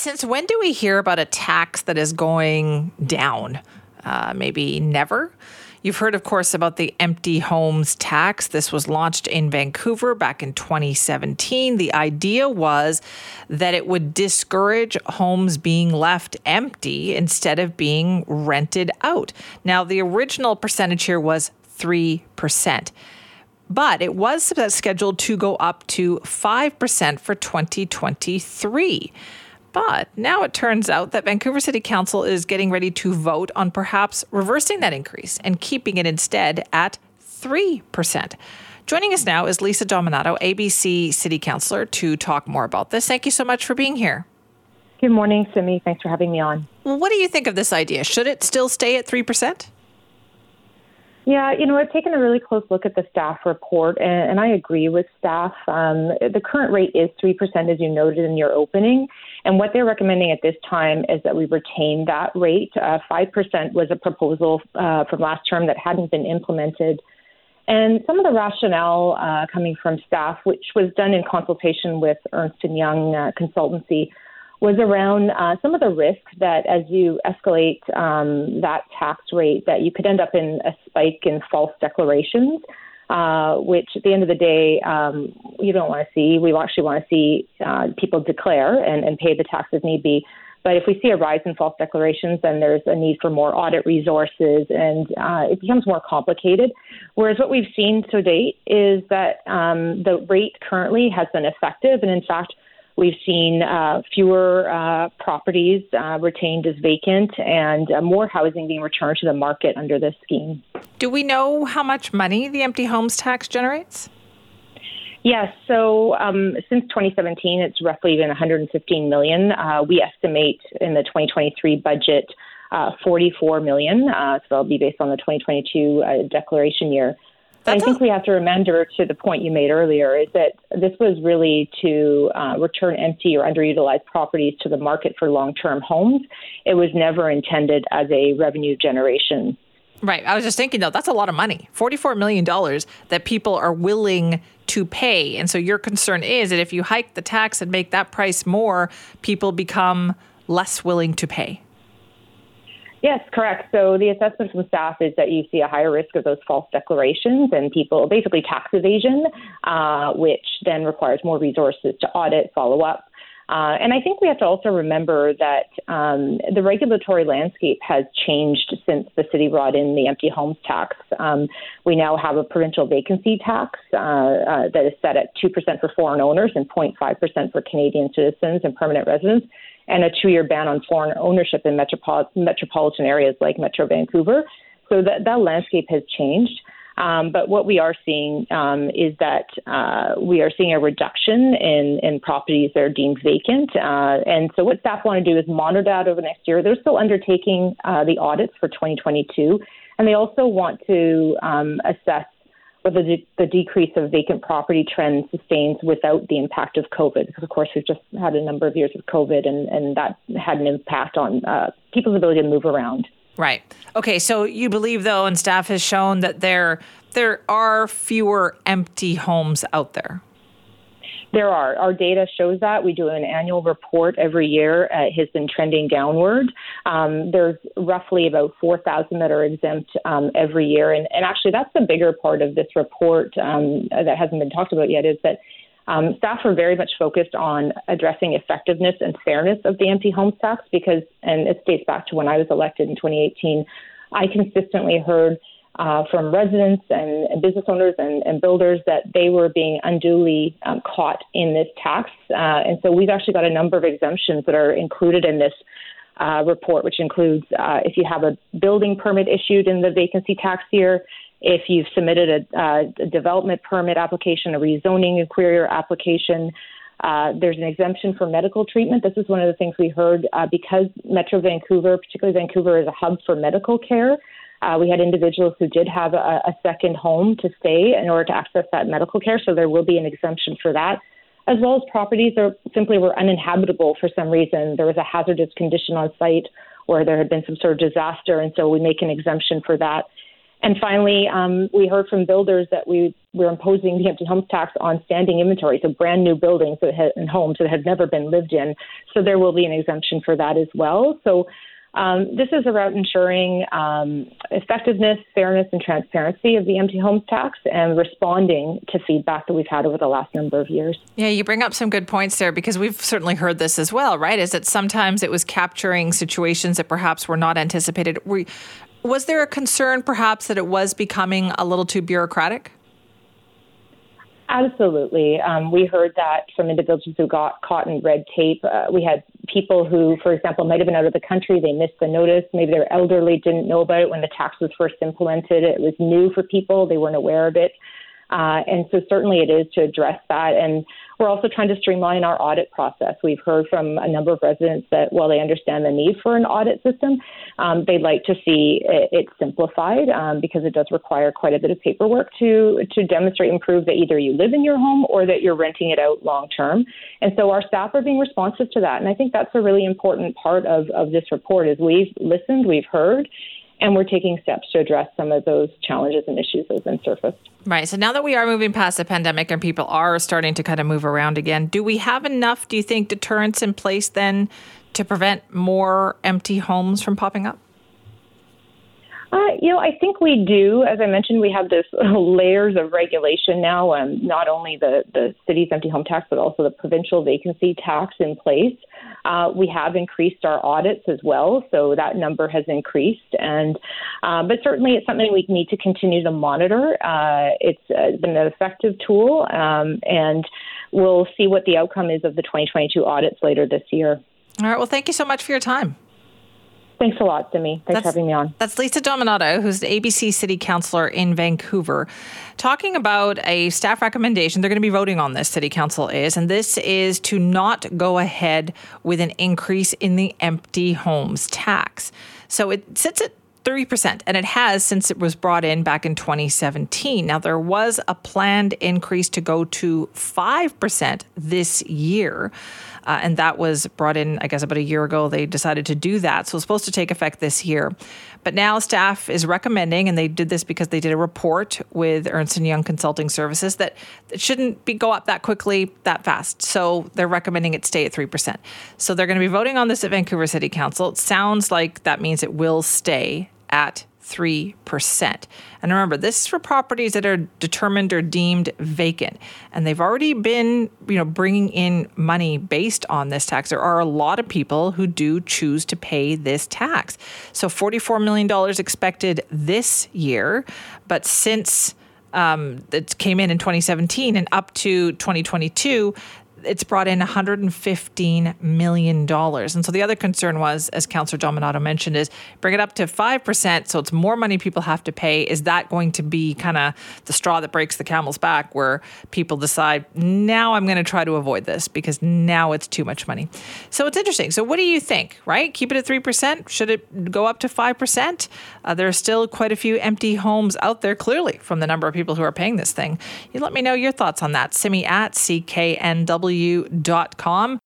Since when do we hear about a tax that is going down? Uh, maybe never? You've heard, of course, about the empty homes tax. This was launched in Vancouver back in 2017. The idea was that it would discourage homes being left empty instead of being rented out. Now, the original percentage here was 3%, but it was scheduled to go up to 5% for 2023. But now it turns out that Vancouver City Council is getting ready to vote on perhaps reversing that increase and keeping it instead at 3%. Joining us now is Lisa Dominato, ABC City Councilor, to talk more about this. Thank you so much for being here. Good morning, Simi. Thanks for having me on. Well, what do you think of this idea? Should it still stay at 3%? Yeah, you know, I've taken a really close look at the staff report, and, and I agree with staff. Um, the current rate is 3%, as you noted in your opening. And what they're recommending at this time is that we retain that rate. Uh, 5% was a proposal uh, from last term that hadn't been implemented. And some of the rationale uh, coming from staff, which was done in consultation with Ernst & Young uh, Consultancy, was around uh, some of the risk that as you escalate um, that tax rate, that you could end up in a spike in false declarations, uh, which at the end of the day um, you don't want to see. We actually want to see uh, people declare and, and pay the tax if need be. But if we see a rise in false declarations, then there's a need for more audit resources and uh, it becomes more complicated. Whereas what we've seen to date is that um, the rate currently has been effective. And in fact, We've seen uh, fewer uh, properties uh, retained as vacant and uh, more housing being returned to the market under this scheme. Do we know how much money the empty homes tax generates? Yes. So um, since 2017, it's roughly been 115 million. Uh, we estimate in the 2023 budget uh, 44 million. Uh, so that'll be based on the 2022 uh, declaration year. I think we have to remember to the point you made earlier is that this was really to uh, return empty or underutilized properties to the market for long term homes. It was never intended as a revenue generation. Right. I was just thinking, though, that's a lot of money $44 million that people are willing to pay. And so your concern is that if you hike the tax and make that price more, people become less willing to pay. Yes, correct. So the assessment from staff is that you see a higher risk of those false declarations and people, basically tax evasion, uh, which then requires more resources to audit, follow up. Uh, and I think we have to also remember that um, the regulatory landscape has changed since the city brought in the empty homes tax. Um, we now have a provincial vacancy tax uh, uh, that is set at 2% for foreign owners and 0.5% for Canadian citizens and permanent residents and a two year ban on foreign ownership in metropolitan, areas like Metro Vancouver. So that, that landscape has changed. Um, but what we are seeing um, is that uh, we are seeing a reduction in, in properties that are deemed vacant. Uh, and so, what staff want to do is monitor that over the next year. They're still undertaking uh, the audits for 2022, and they also want to um, assess whether the, the decrease of vacant property trend sustains without the impact of COVID. Because, of course, we've just had a number of years of COVID, and, and that had an impact on uh, people's ability to move around. Right. Okay. So you believe, though, and staff has shown that there there are fewer empty homes out there. There are. Our data shows that. We do an annual report every year. Uh, it has been trending downward. Um, there's roughly about 4,000 that are exempt um, every year. And, and, actually, that's the bigger part of this report um, that hasn't been talked about yet is that um, staff are very much focused on addressing effectiveness and fairness of the empty homes tax because, and it dates back to when I was elected in 2018, I consistently heard uh, from residents and, and business owners and, and, builders that they were being unduly um, caught in this tax. Uh, and so we've actually got a number of exemptions that are included in this uh, report, which includes uh, if you have a building permit issued in the vacancy tax year, if you've submitted a, a development permit application, a rezoning inquiry or application, uh, there's an exemption for medical treatment. This is one of the things we heard uh, because Metro Vancouver, particularly Vancouver, is a hub for medical care. Uh, we had individuals who did have a, a second home to stay in order to access that medical care, so there will be an exemption for that as well as properties that simply were uninhabitable for some reason. There was a hazardous condition on site or there had been some sort of disaster, and so we make an exemption for that. And finally, um, we heard from builders that we we're imposing the empty homes tax on standing inventory, so brand new buildings that had, and homes that had never been lived in. So there will be an exemption for that as well. So um, this is about ensuring um, effectiveness, fairness, and transparency of the empty homes tax and responding to feedback that we've had over the last number of years. Yeah, you bring up some good points there because we've certainly heard this as well, right? Is that sometimes it was capturing situations that perhaps were not anticipated. Were, was there a concern perhaps that it was becoming a little too bureaucratic? Absolutely. Um, we heard that from individuals who got caught in red tape. Uh, we had people who, for example, might have been out of the country. They missed the notice. Maybe they're elderly, didn't know about it when the tax was first implemented. It was new for people. They weren't aware of it. Uh, and so certainly it is to address that. And we're also trying to streamline our audit process. We've heard from a number of residents that while they understand the need for an audit system, um, they'd like to see it, it simplified um, because it does require quite a bit of paperwork to to demonstrate and prove that either you live in your home or that you're renting it out long term. And so our staff are being responsive to that. And I think that's a really important part of, of this report is we've listened, we've heard, and we're taking steps to address some of those challenges and issues that have been surfaced. Right. So now that we are moving past the pandemic and people are starting to kind of move around again, do we have enough, do you think, deterrence in place then to prevent more empty homes from popping up? Uh, you know, I think we do. As I mentioned, we have this layers of regulation now, um, not only the, the city's empty home tax, but also the provincial vacancy tax in place. Uh, we have increased our audits as well, so that number has increased. And uh, but certainly, it's something we need to continue to monitor. Uh, it's uh, been an effective tool, um, and we'll see what the outcome is of the 2022 audits later this year. All right. Well, thank you so much for your time. Thanks a lot, Simi. Thanks that's, for having me on. That's Lisa Dominato, who's the ABC City Councillor in Vancouver, talking about a staff recommendation. They're going to be voting on this, City Council is, and this is to not go ahead with an increase in the empty homes tax. So it sits at 3%, and it has since it was brought in back in 2017. Now, there was a planned increase to go to 5% this year. Uh, and that was brought in, I guess, about a year ago. They decided to do that. So it's supposed to take effect this year. But now staff is recommending, and they did this because they did a report with Ernst & Young Consulting Services, that it shouldn't be go up that quickly, that fast. So they're recommending it stay at 3%. So they're going to be voting on this at Vancouver City Council. It sounds like that means it will stay at 3%. And remember, this is for properties that are determined or deemed vacant. And they've already been, you know, bringing in money based on this tax. There are a lot of people who do choose to pay this tax. So $44 million expected this year, but since um, it came in in 2017 and up to 2022, it's brought in $115 million. And so the other concern was, as Councillor Dominato mentioned, is bring it up to 5%. So it's more money people have to pay. Is that going to be kind of the straw that breaks the camel's back where people decide, now I'm going to try to avoid this because now it's too much money? So it's interesting. So what do you think, right? Keep it at 3%? Should it go up to 5%? Uh, there are still quite a few empty homes out there, clearly, from the number of people who are paying this thing. You let me know your thoughts on that. Simi at CKNW com.